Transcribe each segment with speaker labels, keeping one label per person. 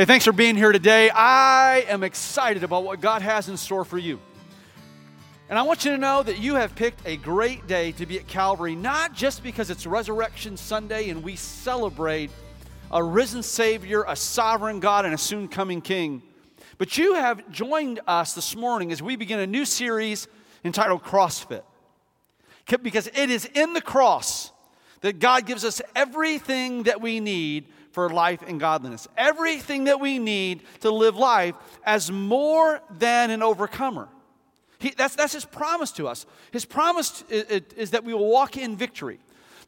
Speaker 1: Hey, thanks for being here today. I am excited about what God has in store for you. And I want you to know that you have picked a great day to be at Calvary, not just because it's Resurrection Sunday and we celebrate a risen Savior, a sovereign God, and a soon coming King, but you have joined us this morning as we begin a new series entitled CrossFit. Because it is in the cross that God gives us everything that we need for life and godliness. Everything that we need to live life as more than an overcomer. He, that's, that's his promise to us. His promise is, is that we will walk in victory,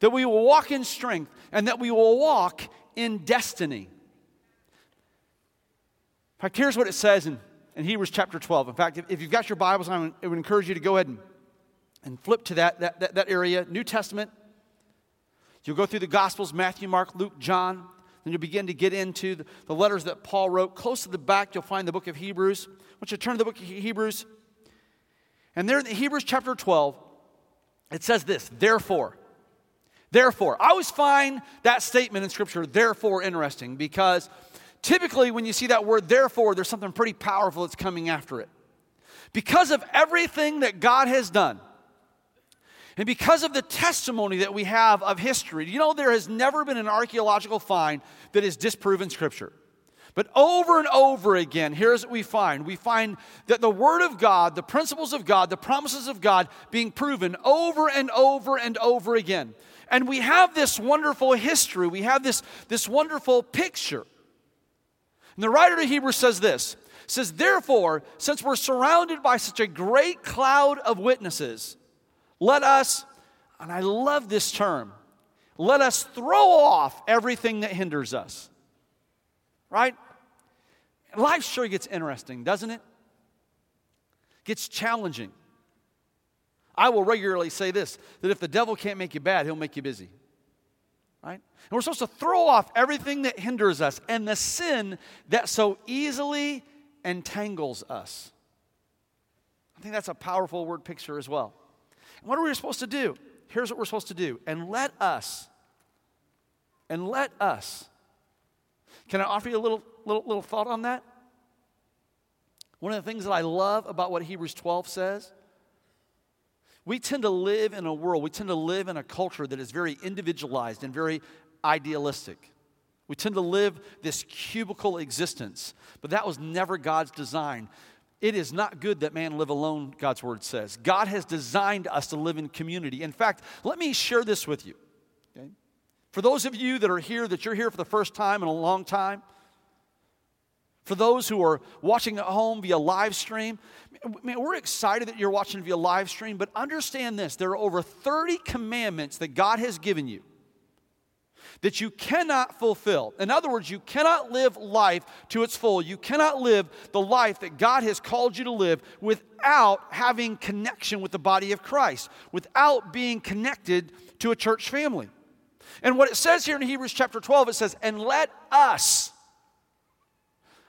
Speaker 1: that we will walk in strength, and that we will walk in destiny. In fact, here's what it says in, in Hebrews chapter 12. In fact, if, if you've got your Bibles, I would, I would encourage you to go ahead and, and flip to that, that, that, that area, New Testament. You'll go through the Gospels Matthew, Mark, Luke, John. Then you'll begin to get into the, letters that Paul wrote. Close to the back, you'll find the book of Hebrews. I want you to turn to the book of Hebrews. And there in the Hebrews chapter 12, it says this Therefore, therefore. I always find that statement in Scripture, therefore, interesting because typically when you see that word therefore, there's something pretty powerful that's coming after it. Because of everything that God has done, and because of the testimony that we have of history, you know, there has never been an archaeological find that has disproven Scripture. But over and over again, here's what we find we find that the Word of God, the principles of God, the promises of God being proven over and over and over again. And we have this wonderful history, we have this, this wonderful picture. And the writer of Hebrews says this says, Therefore, since we're surrounded by such a great cloud of witnesses, let us, and I love this term, let us throw off everything that hinders us. Right? Life sure gets interesting, doesn't it? Gets challenging. I will regularly say this that if the devil can't make you bad, he'll make you busy. Right? And we're supposed to throw off everything that hinders us and the sin that so easily entangles us. I think that's a powerful word picture as well. What are we supposed to do? Here's what we're supposed to do. And let us, and let us. Can I offer you a little, little, little thought on that? One of the things that I love about what Hebrews 12 says, we tend to live in a world, we tend to live in a culture that is very individualized and very idealistic. We tend to live this cubicle existence, but that was never God's design. It is not good that man live alone, God's word says. God has designed us to live in community. In fact, let me share this with you. Okay? For those of you that are here, that you're here for the first time in a long time, for those who are watching at home via live stream, man, we're excited that you're watching via live stream, but understand this there are over 30 commandments that God has given you that you cannot fulfill. In other words, you cannot live life to its full. You cannot live the life that God has called you to live without having connection with the body of Christ, without being connected to a church family. And what it says here in Hebrews chapter 12, it says, and let us.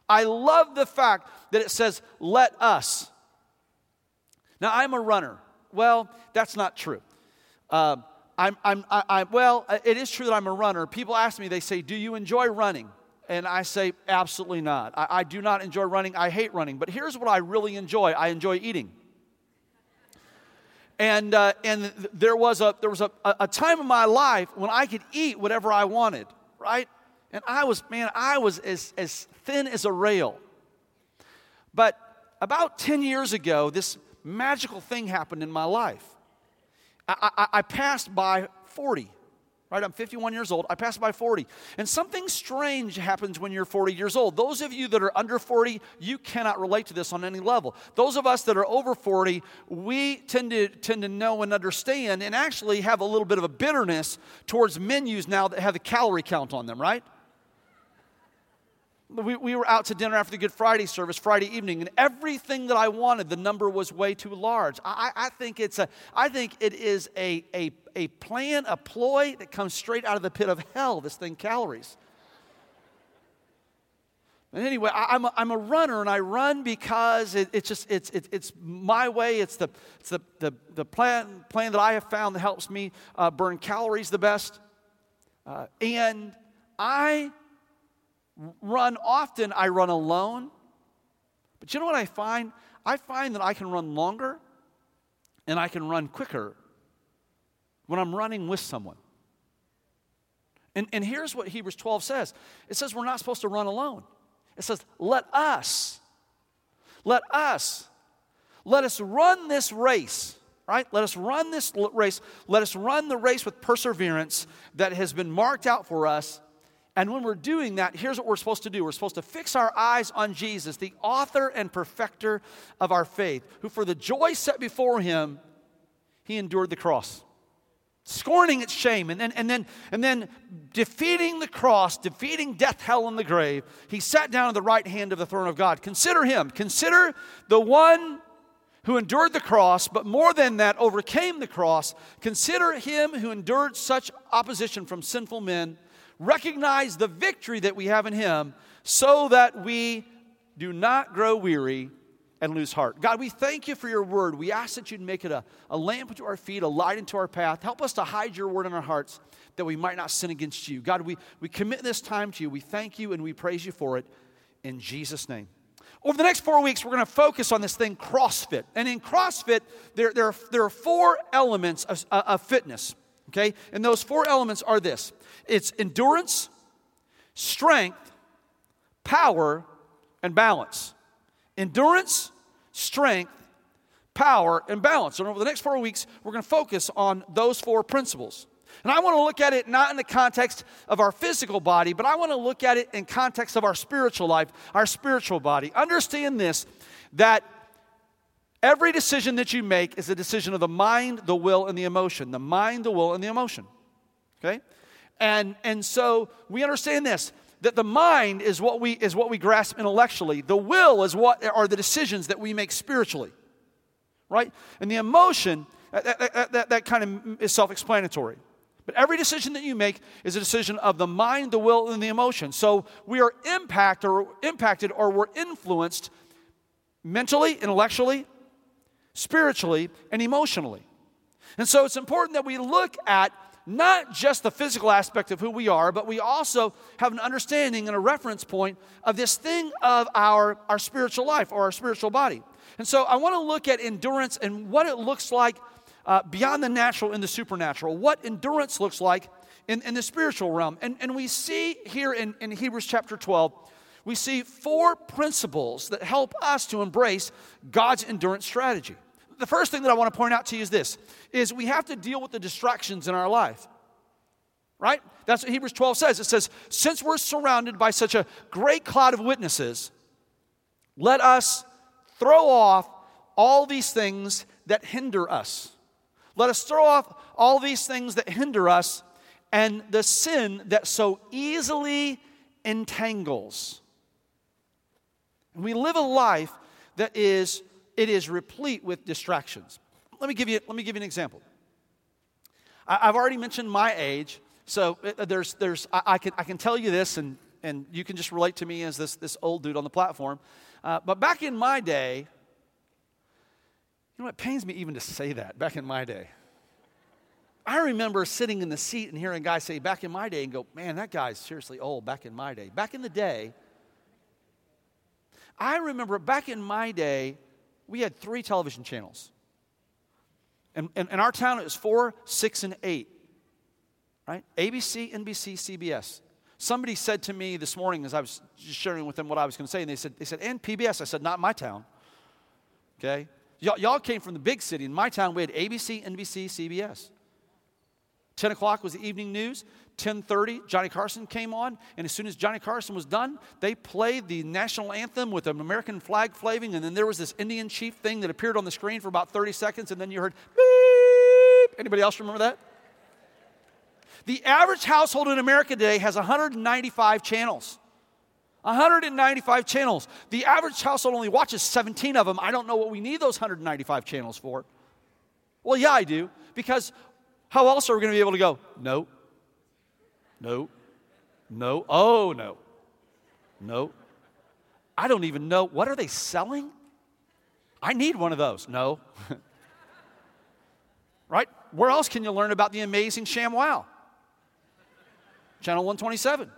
Speaker 1: I love the fact that it says, let us. Now, I'm a runner. Well, that's not true. Uh, I'm, I'm, I, I, well, uh, it is true that I'm a runner. People ask me, they say, Do you enjoy running? And I say, Absolutely not. I, I do not enjoy running. I hate running. But here's what I really enjoy I enjoy eating. And, uh, and there was, a, there was a, a time in my life when I could eat whatever I wanted, right? And I was, man, I was as, as thin as a rail. But about 10 years ago, this magical thing happened in my life. I, I, I passed by 40 right? I'm 51 years old. I passed by 40. And something strange happens when you're 40 years old. Those of you that are under 40, you cannot relate to this on any level. Those of us that are over 40, we tend to, tend to know and understand and actually have a little bit of a bitterness towards menus now that have the calorie count on them, right? We, we were out to dinner after the Good Friday service Friday evening, and everything that I wanted, the number was way too large. I, I think it's a, I think it is a, a, a plan, a ploy that comes straight out of the pit of hell, this thing, calories. And anyway, I, am a, I'm a runner, and I run because it, it's just it's it, it's my way. It's the it's the the, the plan plan that I have found that helps me uh, burn calories the best. Uh, and I run often, I run alone. But you know what I find? I find that I can run longer and I can run quicker when I'm running with someone. And, and here's what Hebrews 12 says it says we're not supposed to run alone. It says, let us, let us, let us run this race, right? Let us run this race. Let us run the race with perseverance that has been marked out for us. And when we're doing that, here's what we're supposed to do. We're supposed to fix our eyes on Jesus, the author and perfecter of our faith, who for the joy set before him, he endured the cross scorning its shame and then, and then and then defeating the cross defeating death hell and the grave. He sat down at the right hand of the throne of god. Consider him. Consider the one who endured the cross but more than that overcame the cross. Consider him who endured such opposition from sinful men recognize the victory that we have in him so that we do not grow weary and lose heart. God, we thank you for your word. We ask that you'd make it a, a lamp unto our feet, a light into our path. Help us to hide your word in our hearts that we might not sin against you. God, we, we commit this time to you. We thank you and we praise you for it in Jesus' name. Over the next four weeks, we're going to focus on this thing, CrossFit. And in CrossFit, there, there, are, there are four elements of, of fitness, okay? And those four elements are this it's endurance, strength, power, and balance. Endurance, strength, power, and balance. And over the next four weeks, we're going to focus on those four principles. And I want to look at it not in the context of our physical body, but I want to look at it in context of our spiritual life, our spiritual body. Understand this that every decision that you make is a decision of the mind, the will, and the emotion. The mind, the will, and the emotion. Okay? And and so we understand this that the mind is what we is what we grasp intellectually the will is what are the decisions that we make spiritually right and the emotion that, that, that, that kind of is self-explanatory but every decision that you make is a decision of the mind the will and the emotion so we are impacted or impacted or we're influenced mentally intellectually spiritually and emotionally and so it's important that we look at not just the physical aspect of who we are, but we also have an understanding and a reference point of this thing of our, our spiritual life or our spiritual body. And so I want to look at endurance and what it looks like uh, beyond the natural and the supernatural, what endurance looks like in, in the spiritual realm. And, and we see here in, in Hebrews chapter 12, we see four principles that help us to embrace God's endurance strategy the first thing that I want to point out to you is this is we have to deal with the distractions in our life. Right? That's what Hebrews 12 says. It says, since we're surrounded by such a great cloud of witnesses, let us throw off all these things that hinder us. Let us throw off all these things that hinder us and the sin that so easily entangles. We live a life that is it is replete with distractions. Let me give you, let me give you an example. I, have already mentioned my age, so uh, there's, there's, I, I, can, I can tell you this, and, and you can just relate to me as this, this old dude on the platform. Uh, but back in my day, you know, it pains me even to say that, back in my day. I remember sitting in the seat and hearing guys say back in my day and go, man, that guy's seriously old back in my day. Back in the day, I remember back in my day, we had three television channels. And in, our town, it was four, six, and eight. Right? ABC, NBC, CBS. Somebody said to me this morning as I was just sharing with them what I was going to say, and they said, they said, and PBS. I said, not my town. Okay? Y- y'all came from the big city. In my town, we had ABC, NBC, CBS. 10 o'clock was the evening news. 10:30, Johnny Carson came on, and as soon as Johnny Carson was done, they played the national anthem with an American flag flaving, and then there was this Indian chief thing that appeared on the screen for about 30 seconds, and then you heard beep. Anybody else remember that? The average household in America today has 195 channels. 195 channels. The average household only watches 17 of them. I don't know what we need those 195 channels for. Well, yeah, I do. Because how else are we going to be able to go? No, no, no, oh no, no. I don't even know. What are they selling? I need one of those. No. right? Where else can you learn about the amazing ShamWow? Channel 127.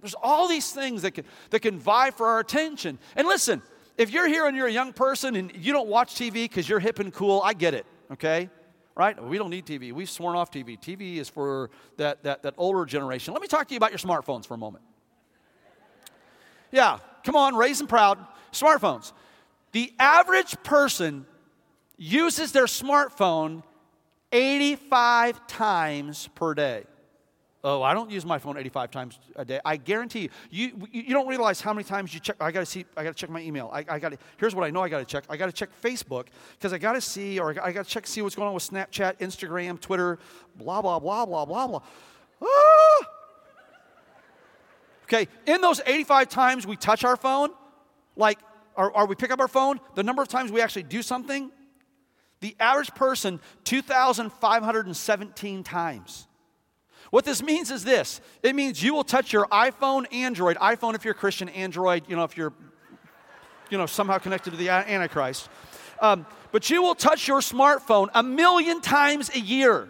Speaker 1: There's all these things that can, that can vie for our attention. And listen, if you're here and you're a young person and you don't watch TV because you're hip and cool, I get it, okay? Right? We don't need TV. We've sworn off TV. TV is for that, that, that older generation. Let me talk to you about your smartphones for a moment. Yeah, come on, raise and proud. Smartphones. The average person uses their smartphone 85 times per day. Oh, I don't use my phone 85 times a day. I guarantee you, you, you don't realize how many times you check. I got to see, I got to check my email. I, I got to, here's what I know I got to check. I got to check Facebook because I got to see, or I got to check, see what's going on with Snapchat, Instagram, Twitter, blah, blah, blah, blah, blah, blah. Ah! Okay, in those 85 times we touch our phone, like, or, or we pick up our phone, the number of times we actually do something, the average person, 2,517 times. What this means is this it means you will touch your iPhone, Android, iPhone if you're Christian, Android, you know, if you're you know, somehow connected to the Antichrist. Um, but you will touch your smartphone a million times a year.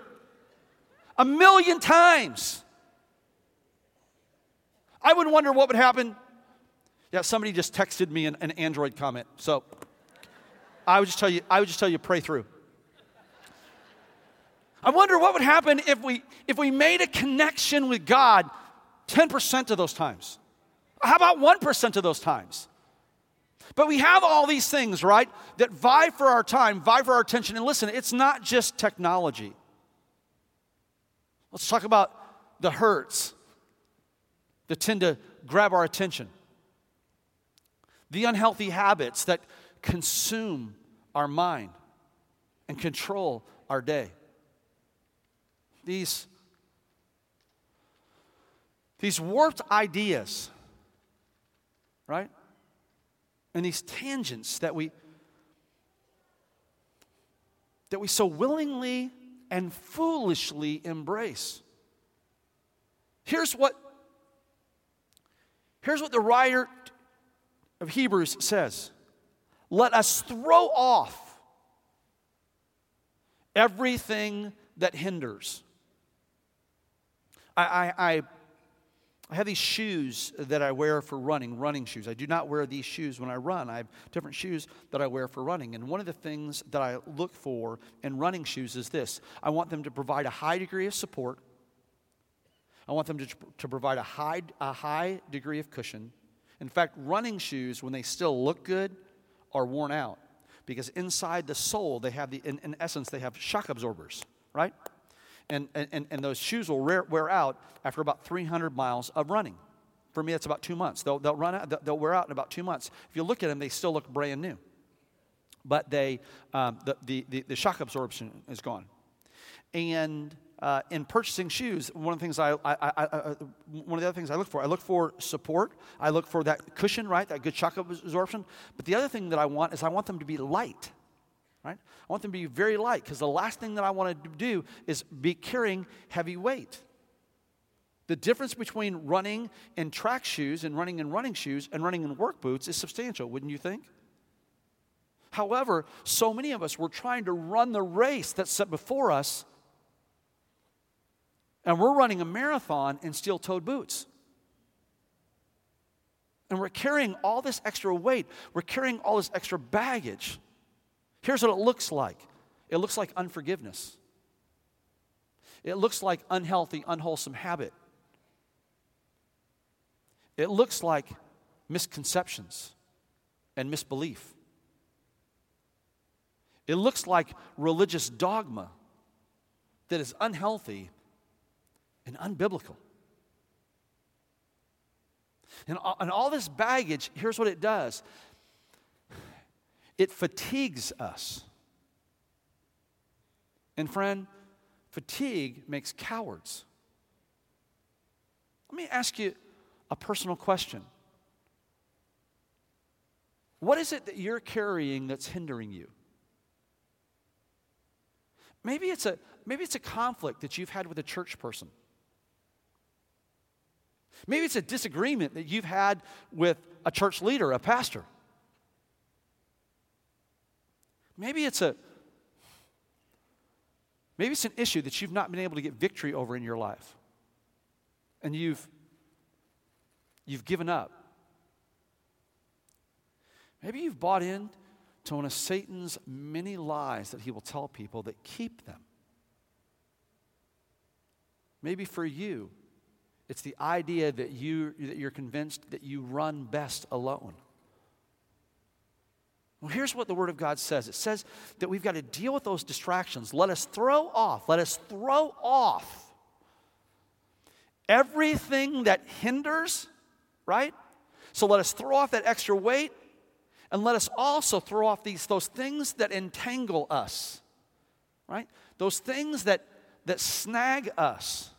Speaker 1: A million times. I would wonder what would happen. Yeah, somebody just texted me an, an Android comment. So I would just tell you, I would just tell you, pray through. I wonder what would happen if we if we made a connection with God 10% of those times. How about 1% of those times? But we have all these things, right, that vie for our time, vie for our attention. And listen, it's not just technology. Let's talk about the hurts that tend to grab our attention, the unhealthy habits that consume our mind and control our day these, these warped ideas, right? And these tangents that we that we so willingly and foolishly embrace. Here's what here's what the writer of Hebrews says. Let us throw off everything that hinders I, I, I have these shoes that I wear for running, running shoes. I do not wear these shoes when I run. I have different shoes that I wear for running. And one of the things that I look for in running shoes is this I want them to provide a high degree of support, I want them to, to provide a high, a high degree of cushion. In fact, running shoes, when they still look good, are worn out because inside the sole, they have the, in, in essence, they have shock absorbers, right? And, and, and those shoes will wear, out after about 300 miles of running. For me, that's about two months. They'll, they'll, run out, they'll wear out in about two months. If you look at them, they still look brand new. But they, um, the, the, the, the, shock absorption is gone. And uh, in purchasing shoes, one of the things I, I, I, I, one of the other things I look for, I look for support. I look for that cushion, right, that good shock absorption. But the other thing that I want is I want them to be light right? I want them to be very light because the last thing that I want to do is be carrying heavy weight. The difference between running in track shoes and running in running shoes and running in work boots is substantial, wouldn't you think? However, so many of us were trying to run the race that's set before us, and we're running a marathon in steel toed boots. And we're carrying all this extra weight, we're carrying all this extra baggage. Here's what it looks like it looks like unforgiveness, it looks like unhealthy, unwholesome habit, it looks like misconceptions and misbelief. It looks like religious dogma that is unhealthy and unbiblical. And, and all this baggage, here's what it does it fatigues us. And friend, fatigue makes cowards. Let me ask you a personal question. What is it that you're carrying that's hindering you? Maybe it's a maybe it's a conflict that you've had with a church person. Maybe it's a disagreement that you've had with a church leader, a pastor. Maybe it's a maybe it's an issue that you've not been able to get victory over in your life. And you've You've given up. Maybe you've bought in to one of Satan's many lies that he will tell people that keep them. Maybe for you, it's the idea that, you, that you're convinced that you run best alone. Well, here's what the Word of God says it says that we've got to deal with those distractions. Let us throw off, let us throw off everything that hinders, right? So let us throw off that extra weight and let us also throw off these, those things that entangle us, right? Those things that, that snag us.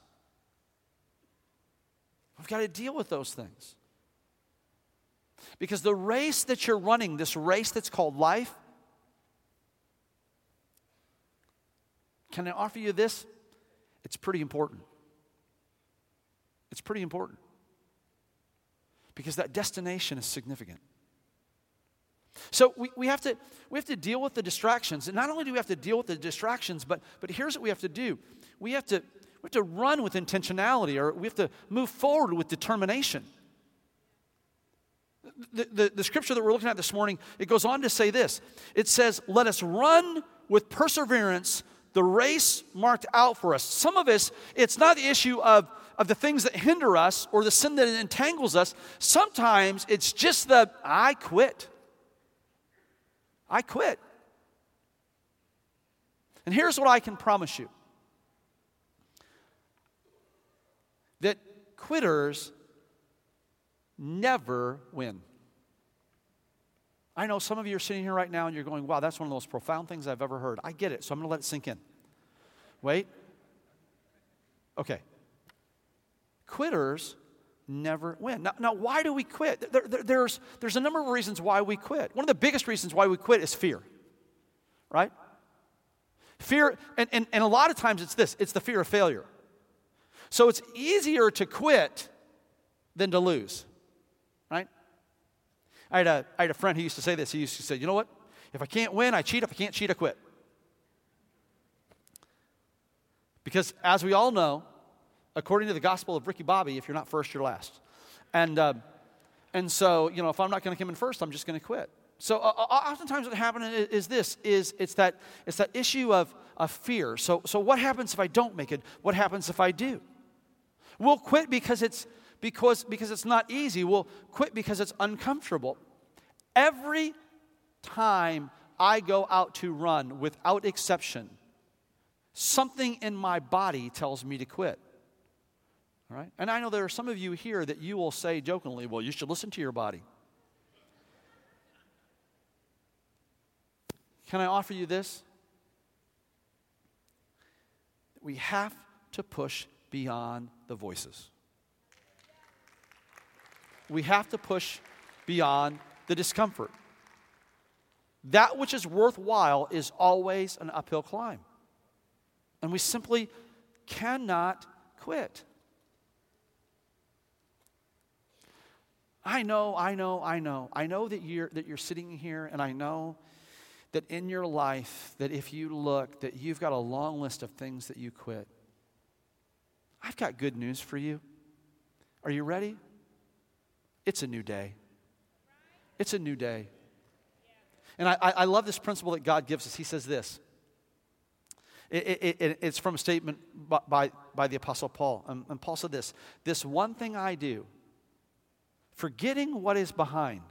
Speaker 1: We've got to deal with those things. Because the race that you're running, this race that's called life, can I offer you this? It's pretty important. It's pretty important. Because that destination is significant. So we, we, have to, we have to deal with the distractions. And not only do we have to deal with the distractions, but, but here's what we have to do we have to, we have to run with intentionality, or we have to move forward with determination. The, the, the, scripture that we're looking at this morning, it goes on to say this. It says, Let us run with perseverance the race marked out for us. Some of us, it's not the issue of, of the things that hinder us or the sin that entangles us. Sometimes it's just the, I quit. I quit. And here's what I can promise you that quitters never win. I know some of you are sitting here right now and you're going, wow, that's one of the most profound things I've ever heard. I get it, so I'm going to let it sink in. Wait. Okay. Quitters never win. Now, now why do we quit? There, there, there's, there's a number of reasons why we quit. One of the biggest reasons why we quit is fear, right? Fear, and, and, and a lot of times it's this it's the fear of failure. So it's easier to quit than to lose? I had, a, I had a friend who used to say this. He used to say, you know what? If I can't win, I cheat. If I can't cheat, I quit. Because as we all know, according to the gospel of Ricky Bobby, if you're not first, you're last. And, uh, and so, you know, if I'm not going to come in first, I'm just going to quit. So uh, uh, oftentimes what happens is, is this, is it's that, it's that issue of, of fear. So, so what happens if I don't make it? What happens if I do? We'll quit because it's, because, because it's not easy. We'll quit because it's uncomfortable. Every time I go out to run, without exception, something in my body tells me to quit. All right? And I know there are some of you here that you will say jokingly, well, you should listen to your body. Can I offer you this? We have to push beyond the voices we have to push beyond the discomfort. That which is worthwhile is always an uphill climb. And we simply cannot quit. I know, I know, I know. I know that you're, that you're sitting here, and I know that in your life, that if you look, that you've got a long list of things that you quit. I've got good news for you. Are you ready? It's a new day. It's a new day. And I, I love this principle that God gives us. He says this. It, it, it, it's from a statement by, by, by the Apostle Paul. And, and Paul said this This one thing I do, forgetting what is behind.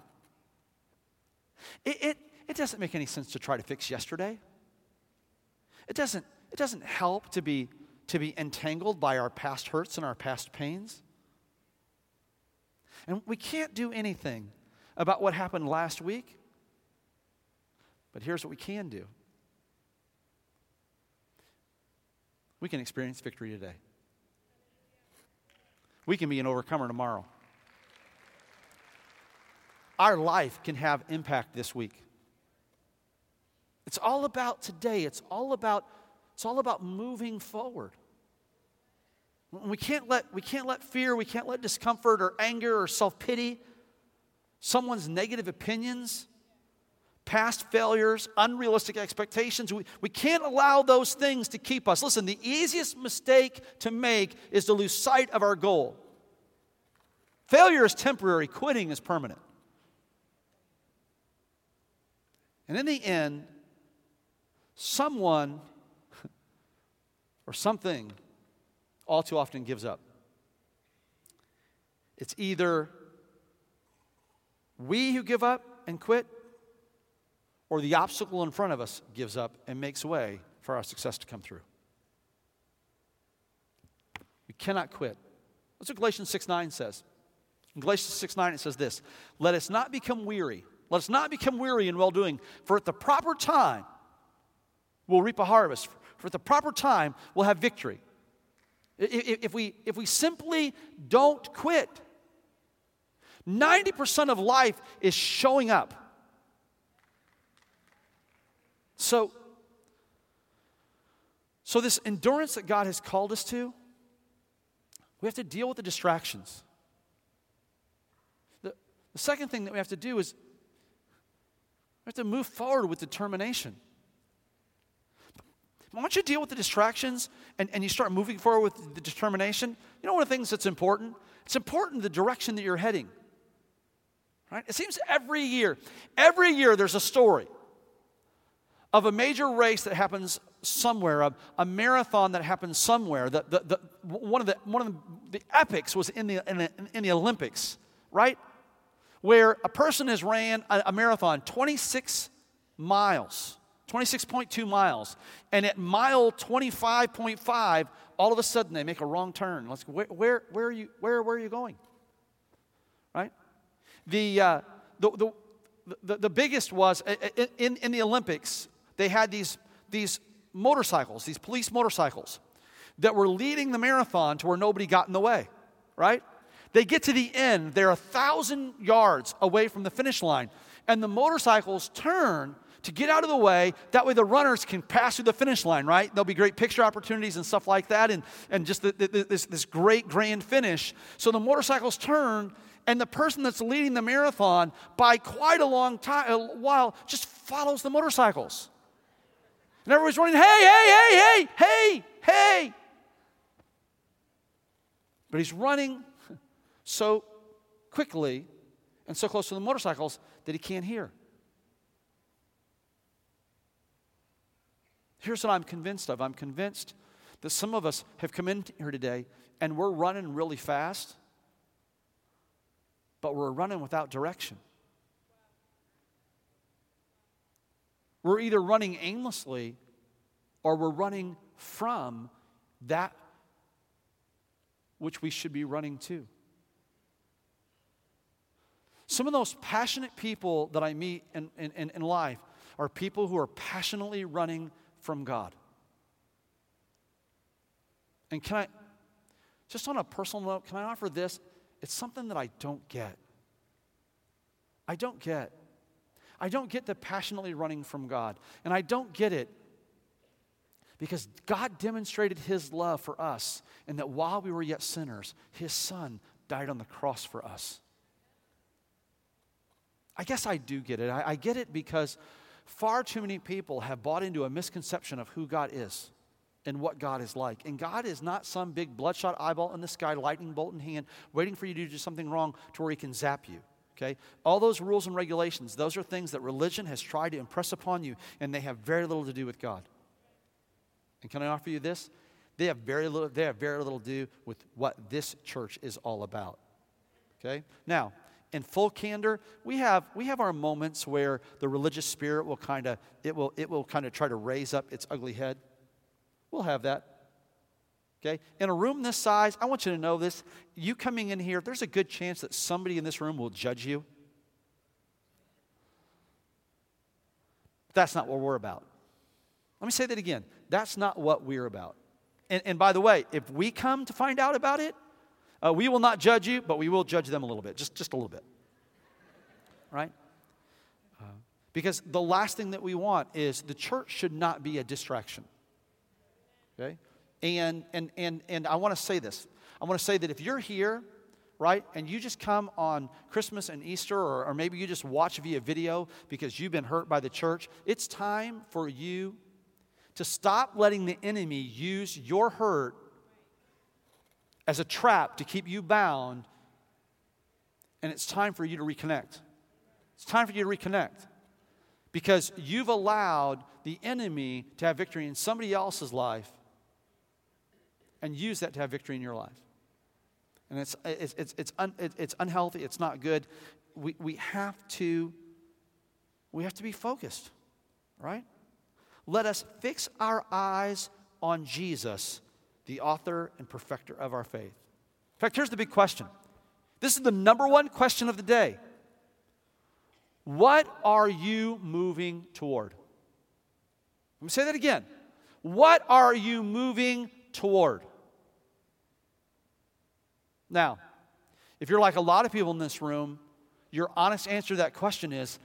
Speaker 1: It, it, it doesn't make any sense to try to fix yesterday. It doesn't, it doesn't help to be, to be entangled by our past hurts and our past pains. And we can't do anything about what happened last week. But here's what we can do we can experience victory today. We can be an overcomer tomorrow. Our life can have impact this week. It's all about today. It's all about, it's all about moving forward. We can't let, we can't let fear, we can't let discomfort or anger or self pity, someone's negative opinions, past failures, unrealistic expectations, we, we can't allow those things to keep us. Listen, the easiest mistake to make is to lose sight of our goal. Failure is temporary, quitting is permanent. And in the end, someone or something all too often gives up. It's either we who give up and quit, or the obstacle in front of us gives up and makes way for our success to come through. We cannot quit. That's what Galatians 6 9 says. In Galatians 6 9, it says this Let us not become weary. Let us not become weary in well doing, for at the proper time we'll reap a harvest. For at the proper time we'll have victory. If we, if we simply don't quit, 90% of life is showing up. So, so this endurance that God has called us to, we have to deal with the distractions. The, the second thing that we have to do is we have to move forward with determination. Once you deal with the distractions and, and you start moving forward with the determination, you know one of the things that's important? It's important the direction that you're heading. Right? It seems every year, every year there's a story of a major race that happens somewhere, a, a marathon that happens somewhere. The, the, the, one of, the, one of the, the epics was in the, in, the, in the Olympics, right? Where a person has ran a, a marathon 26 miles, 26.2 miles, and at mile 25.5, all of a sudden they make a wrong turn. Let's, where, where, where, are, you, where, where are you going? Right? The, uh, the, the, the, the, biggest was in, in the Olympics, they had these, these motorcycles, these police motorcycles, that were leading the marathon to where nobody got in the way, right? They get to the end, they're a thousand yards away from the finish line, and the motorcycles turn to get out of the way. That way, the runners can pass through the finish line, right? There'll be great picture opportunities and stuff like that, and, and just the, the, this, this great grand finish. So the motorcycles turn, and the person that's leading the marathon by quite a long time, a while, just follows the motorcycles. And everybody's running, hey, hey, hey, hey, hey, hey. But he's running so quickly and so close to the motorcycles that he can't hear. Here's what I'm convinced of I'm convinced that some of us have come in here today and we're running really fast but we're running without direction. We're either running aimlessly or we're running from that which we should be running to. Some of those passionate people that I meet in, in, in life are people who are passionately running from God. And can I, just on a personal note, can I offer this? it's something that I don't get. I don't get. I don't get the passionately running from God. And I don't get it because God demonstrated his love for us, and that while we were yet sinners, his son died on the cross for us. I guess I do get it. I, I get it because far too many people have bought into a misconception of who God is and what God is like. And God is not some big bloodshot eyeball in the sky, lightning bolt in hand, waiting for you to do something wrong to where he can zap you. Okay? All those rules and regulations, those are things that religion has tried to impress upon you, and they have very little to do with God. And can I offer you this? They have very little, they have very little to do with what this church is all about. Okay? Now, in full candor, we have we have our moments where the religious spirit will kind of it will it will kind of try to raise up its ugly head. We'll have that. Okay? In a room this size, I want you to know this. You coming in here, there's a good chance that somebody in this room will judge you. That's not what we're about. Let me say that again. That's not what we're about. And, and by the way, if we come to find out about it, uh, we will not judge you, but we will judge them a little bit, just, just a little bit. Right? Uh, because the last thing that we want is the church should not be a distraction. Okay? And, and, and, and I want to say this. I want to say that if you're here, right, and you just come on Christmas and Easter, or, or maybe you just watch via video because you've been hurt by the church, it's time for you to stop letting the enemy use your hurt as a trap to keep you bound And it's time for you to reconnect. It's time for you to reconnect because you've allowed the enemy to have victory in somebody else's life and use that to have victory in your life. And it's, it's, it's, it's, un, it's unhealthy, it's not good. We, we, have to, we have to be focused, right? Let us fix our eyes on Jesus, the author and perfecter of our faith. In fact, here's the big question. This is the number one question of the day. What are you moving toward? Let me say that again. What are you moving toward? Now, if you're like a lot of people in this room, your honest answer to that question is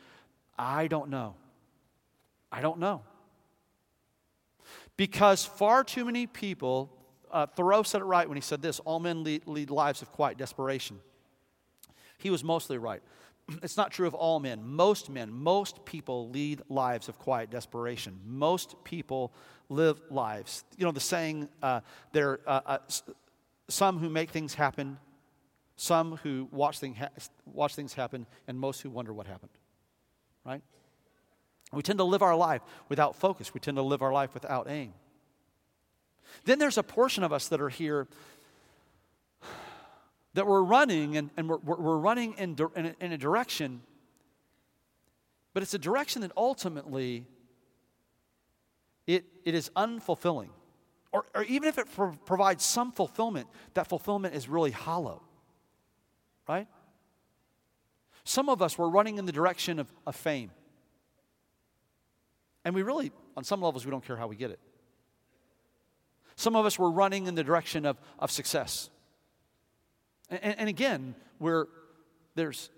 Speaker 1: I don't know. I don't know. Because far too many people, uh, Thoreau said it right when he said this all men lead, lead lives of quiet desperation. He was mostly right. It's not true of all men. Most men, most people lead lives of quiet desperation. Most people live lives. You know, the saying, uh, there uh, uh, some who make things happen, some who watch, thing ha- watch things happen, and most who wonder what happened. Right? We tend to live our life without focus, we tend to live our life without aim. Then there's a portion of us that are here that we're running and, and we're, we're running in, in, a, in a direction, but it's a direction that ultimately it, it is unfulfilling. Or, or even if it pro- provides some fulfillment, that fulfillment is really hollow. Right? Some of us were running in the direction of, of fame. And we really, on some levels, we don't care how we get it. Some of us were running in the direction of, of success. And, and again, where there's,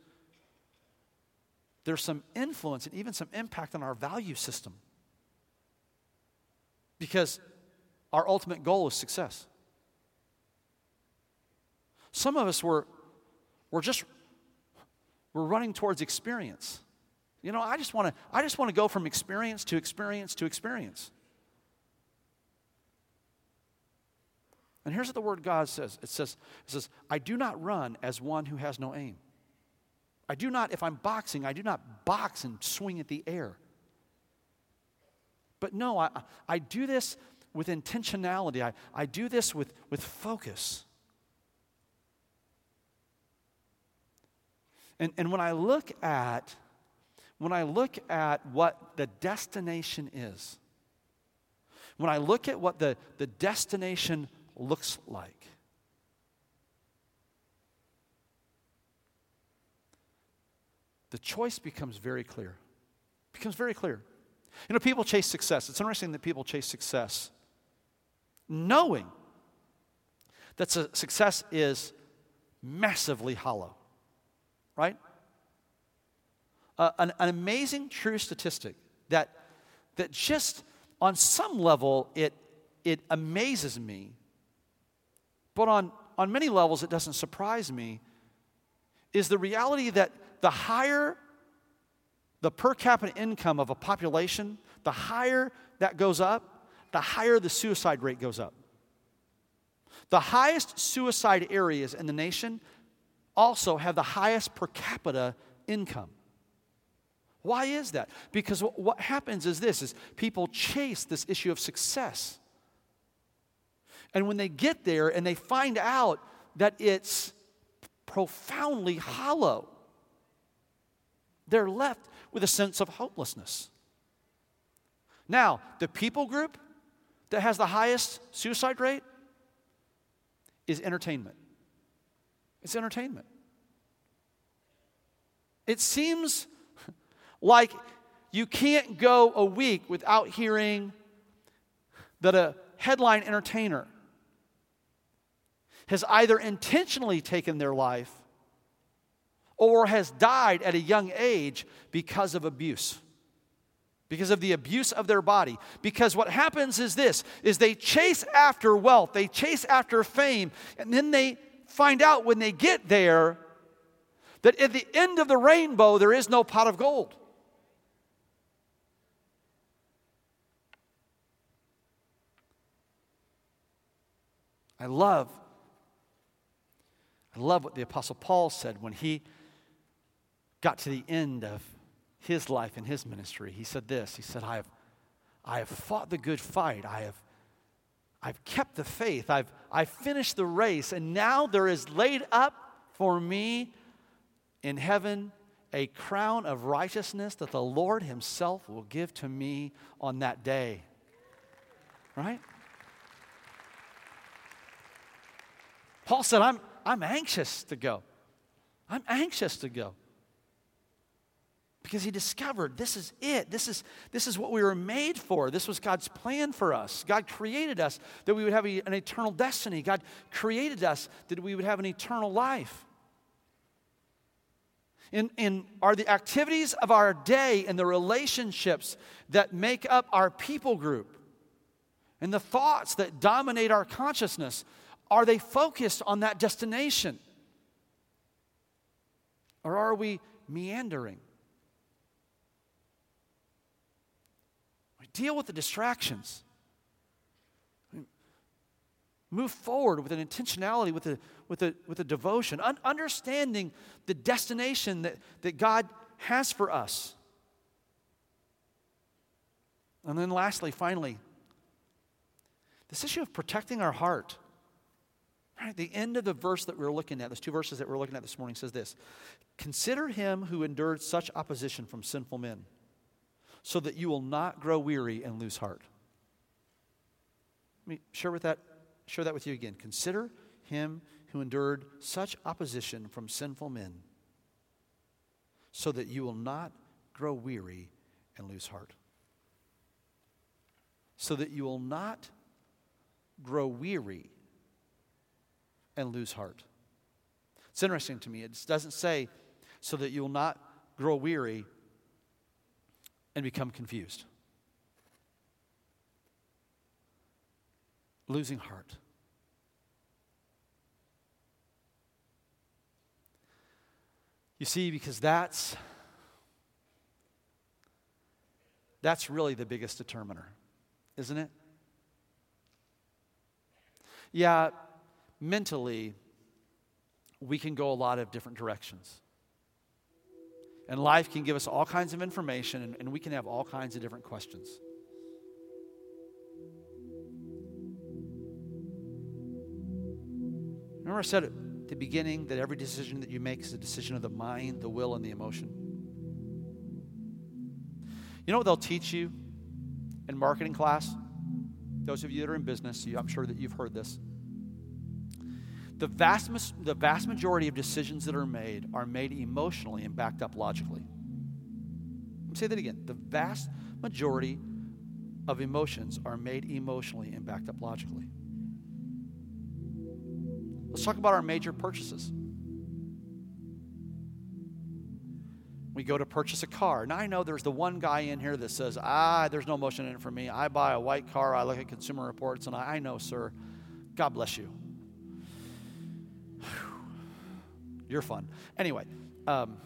Speaker 1: there's some influence and even some impact on our value system. Because our ultimate goal is success. Some of us were, were just we're running towards experience. You know, I just want to I just want to go from experience to experience to experience. And here's what the word God says it says, it says, I do not run as one who has no aim. I do not, if I'm boxing, I do not box and swing at the air. But no, I, I do this with intentionality. I, I do this with, with focus. And, and when I look at when I look at what the destination is, when I look at what the, the destination looks like. The choice becomes very clear. Becomes very clear. You know, people chase success. It's interesting that people chase success knowing that success is massively hollow. Right? Uh, an, an amazing true statistic that, that just on some level it, it amazes me but on, on many levels it doesn't surprise me, is the reality that the higher the per capita income of a population, the higher that goes up, the higher the suicide rate goes up. The highest suicide areas in the nation also have the highest per capita income. Why is that? Because what happens is this is people chase this issue of success. And when they get there and they find out that it's profoundly hollow, they're left with a sense of hopelessness. Now, the people group that has the highest suicide rate is entertainment. It's entertainment. It seems like you can't go a week without hearing that a headline entertainer has either intentionally taken their life or has died at a young age because of abuse because of the abuse of their body. Because what happens is this is they chase after wealth they chase after fame and then they find out when they get there that at the end of the rainbow there is no pot of gold. I love I love what the Apostle Paul said when he got to the end of his life and his ministry, he said this He said, I have, I have fought the good fight. I have, I've kept the faith. I've, I've finished the race. And now there is laid up for me in heaven a crown of righteousness that the Lord Himself will give to me on that day. Right? Paul said, I'm, I'm anxious to go. I'm anxious to go. Because he discovered this is it. This is, this is what we were made for. This was God's plan for us. God created us that we would have an eternal destiny. God created us that we would have an eternal life. In, in, are the activities of our day and the relationships that make up our people group and the thoughts that dominate our consciousness, are they focused on that destination? Or are we meandering? We deal with the distractions. We Move forward with an intentionality, with a, with a, with a devotion, un- understanding the destination that, that God has for us. And then, lastly, finally, this issue of protecting our heart. Right, the end of the verse that we're looking at, those two verses that we're looking at this morning, says this Consider him who endured such opposition from sinful men, so that you will not grow weary and lose heart. Let me share with that share that with you again. Consider him who endured such opposition from sinful men, so that you will not grow weary and lose heart. So that you will not grow weary and lose heart. It's interesting to me. It doesn't say so that you will not grow weary and become confused. losing heart. You see, because that's that's really the biggest determiner, isn't it? Yeah, mentally, we can go a lot of different directions. And life can give us all kinds of information, and, and we can have all kinds of different questions. Remember, I said at the beginning that every decision that you make is a decision of the mind, the will, and the emotion? You know what they'll teach you in marketing class? Those of you that are in business, I'm sure that you've heard this. The vast, the vast majority of decisions that are made are made emotionally and backed up logically. Let me say that again. The vast majority of emotions are made emotionally and backed up logically. Let's talk about our major purchases. We go to purchase a car. Now, I know there's the one guy in here that says, ah, there's no emotion in it for me. I buy a white car, I look at consumer reports, and I, I know, sir, God bless you. You're fun. Anyway, um,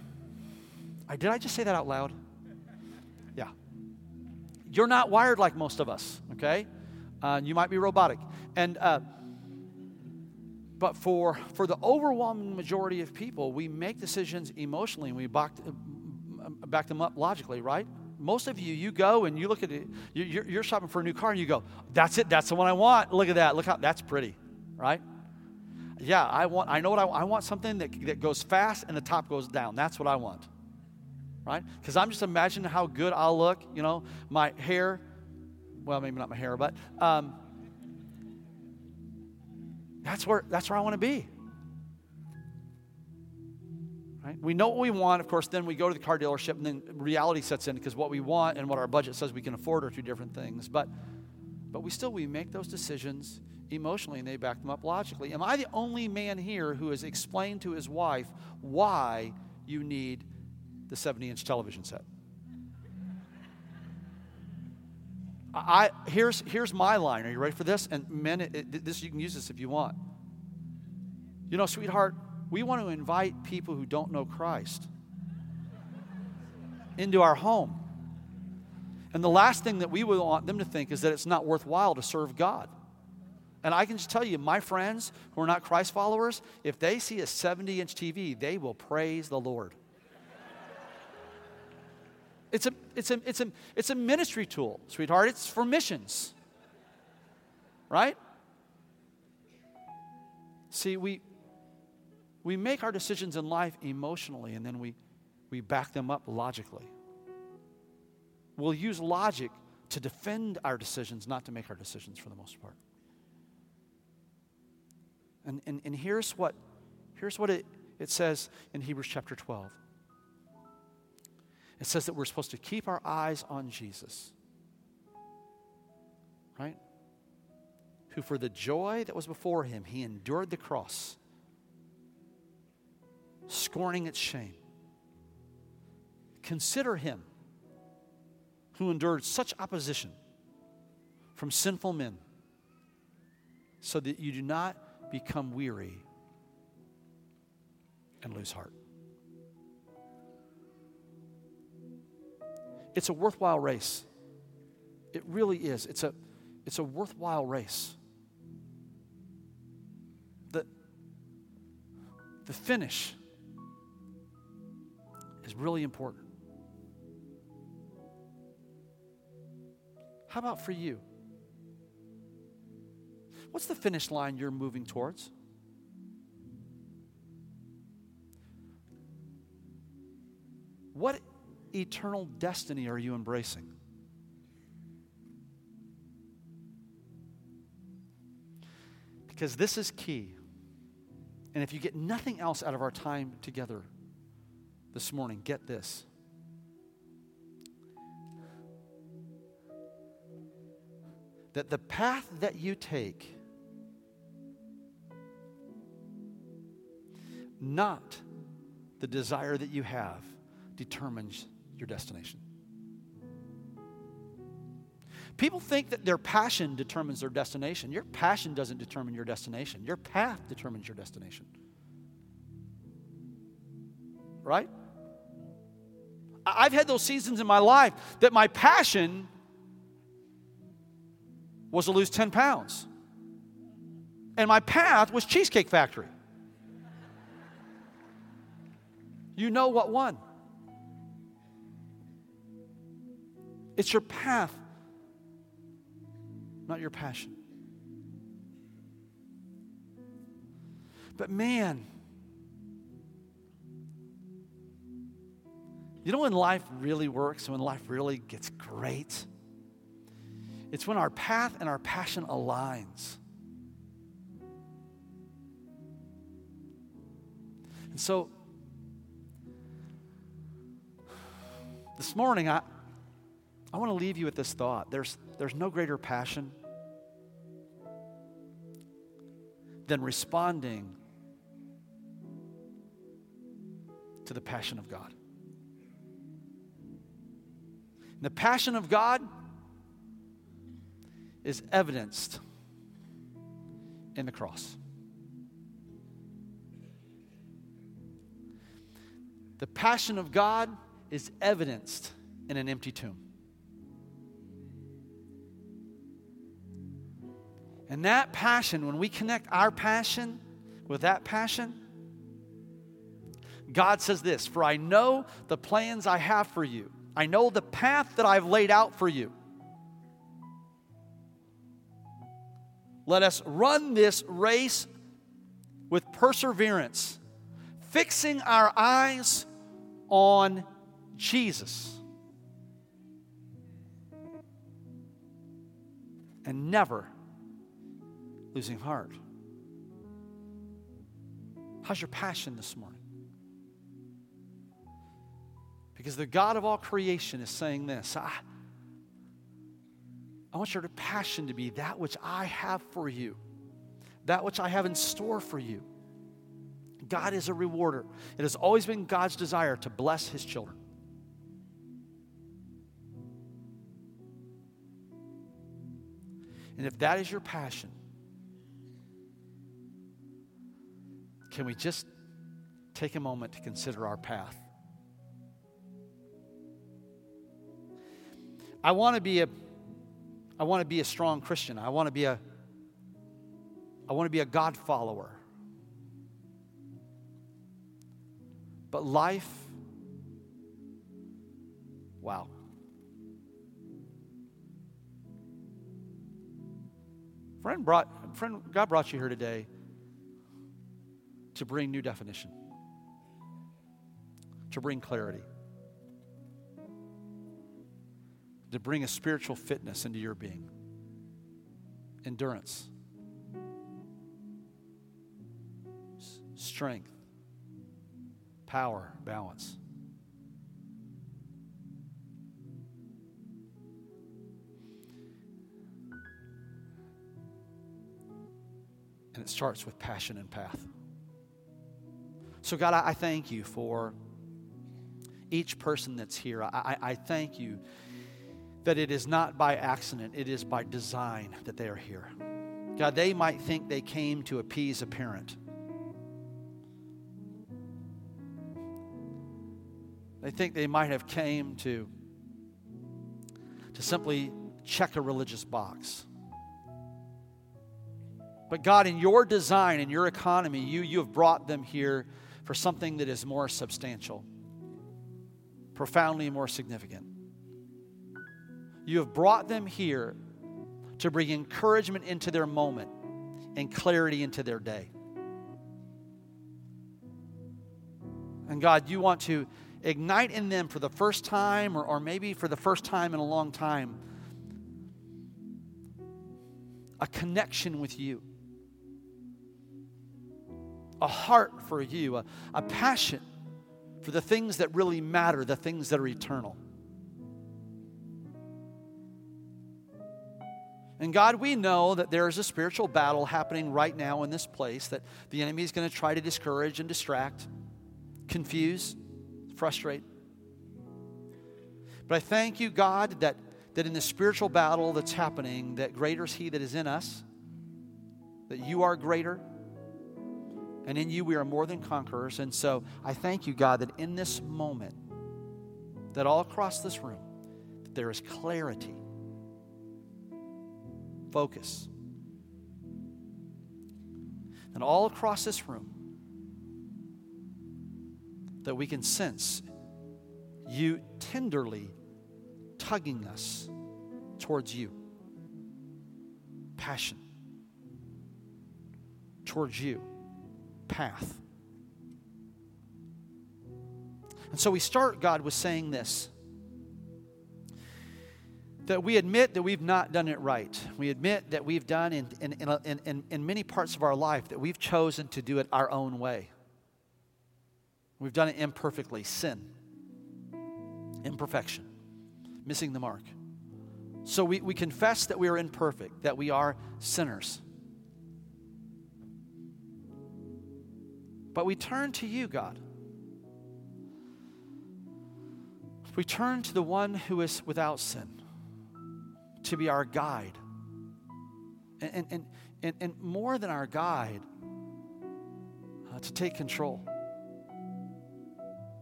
Speaker 1: I, did I just say that out loud? Yeah. You're not wired like most of us, okay? Uh, you might be robotic. And, uh, but for, for the overwhelming majority of people, we make decisions emotionally and we back, back them up logically, right? Most of you, you go and you look at it, you're, you're shopping for a new car and you go, that's it, that's the one I want. Look at that, look how, that's pretty, right? Yeah, I want, I know what I want. I want something that, that goes fast and the top goes down. That's what I want, right? Because I'm just imagining how good I'll look, you know, my hair, well, maybe not my hair, but um, that's where, that's where I want to be. Right? We know what we want, of course, then we go to the car dealership and then reality sets in because what we want and what our budget says we can afford are two different things. But but we still we make those decisions emotionally and they back them up logically. Am I the only man here who has explained to his wife why you need the 70 inch television set? I, here's, here's my line. Are you ready for this? And men, it, it, this you can use this if you want. You know, sweetheart, we want to invite people who don't know Christ into our home. And the last thing that we would want them to think is that it's not worthwhile to serve God. And I can just tell you, my friends who are not Christ followers, if they see a 70 inch TV, they will praise the Lord. It's a, it's, a, it's, a, it's a ministry tool, sweetheart. It's for missions. Right? See, we, we make our decisions in life emotionally and then we, we back them up logically. We'll use logic to defend our decisions, not to make our decisions for the most part. And, and, and here's what, here's what it, it says in Hebrews chapter 12 it says that we're supposed to keep our eyes on Jesus. Right? Who, for the joy that was before him, he endured the cross, scorning its shame. Consider him who endured such opposition from sinful men, so that you do not become weary and lose heart. It's a worthwhile race. It really is. It's a, it's a worthwhile race. The, the finish is really important. How about for you? What's the finish line you're moving towards? What eternal destiny are you embracing? Because this is key. And if you get nothing else out of our time together this morning, get this. That the path that you take, not the desire that you have, determines your destination. People think that their passion determines their destination. Your passion doesn't determine your destination, your path determines your destination. Right? I've had those seasons in my life that my passion was to lose 10 pounds. And my path was Cheesecake Factory. You know what won. It's your path, not your passion. But man, you know when life really works, and when life really gets great? It's when our path and our passion aligns. And so, this morning, I, I want to leave you with this thought. There's, there's no greater passion than responding to the passion of God. And the passion of God is evidenced in the cross. The passion of God is evidenced in an empty tomb. And that passion, when we connect our passion with that passion, God says this For I know the plans I have for you, I know the path that I've laid out for you. Let us run this race with perseverance, fixing our eyes on Jesus. And never losing heart? How's your passion this morning? Because the God of all creation is saying this I, I want your passion to be that which I have for you, that which I have in store for you. God is a rewarder. It has always been God's desire to bless his children. And if that is your passion, Can we just take a moment to consider our path? I want to be a I want to be a strong Christian. I want to be a I want to be a God follower. But life Wow. Friend, brought, friend, God brought you here today to bring new definition, to bring clarity, to bring a spiritual fitness into your being, endurance, strength, power, balance. And it starts with passion and path. So, God, I, thank you for each person that's here. I, I, I thank you that it is not by accident, it is by design that they are here. God, they might think they came to appease a parent. They think they might have came to, to simply check a religious box. But God, in your design, in your economy, you, you have brought them here for something that is more substantial, profoundly more significant. You have brought them here to bring encouragement into their moment and clarity into their day. And God, you want to ignite in them for the first time, or, or maybe for the first time in a long time, a connection with you a heart for you, a, a passion for the things that really matter, the things that are eternal. And God, we know that there is a spiritual battle happening right now in this place that the enemy is going to try to discourage and distract, confuse, frustrate. But I thank you, God, that, that in the spiritual battle that's happening, that greater is He that is in us, that you are greater, and in you we are more than conquerors. And so I thank you, God, that in this moment, that all across this room, that there is clarity, focus. And all across this room, that we can sense you tenderly tugging us towards you. Passion towards you path. And so we start, God, with saying this that we admit that we've not done it right. We admit that we've done in, in, in, in, in many parts of our life that we've chosen to do it our own way. We've done it imperfectly, sin, imperfection, missing the mark. So we, we confess that we are imperfect, that we are sinners. But we turn to you, God. We turn to the one who is without sin to be our guide. And, and, and, and more than our guide, uh, to take control.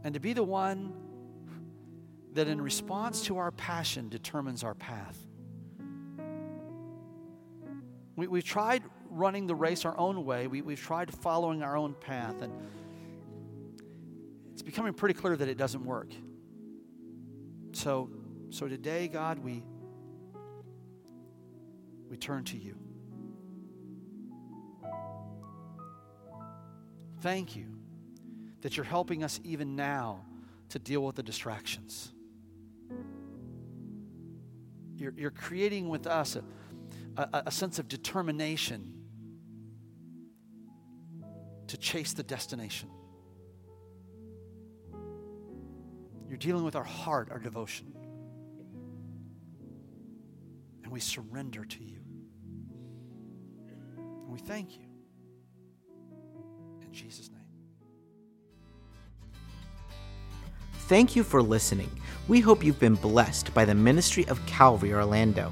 Speaker 1: And to be the one that, in response to our passion, determines our path. We, we've tried running the race our own way. We, we've tried following our own path, and it's becoming pretty clear that it doesn't work. So, so today, God, we, we turn to you. Thank you that you're helping us even now to deal with the distractions. You're, you're creating with us a, a, a sense of determination to chase the destination. You're dealing with our heart, our devotion. And we surrender to you. And we thank you. In Jesus' name.
Speaker 2: Thank you for listening. We hope you've been blessed by the ministry of Calvary Orlando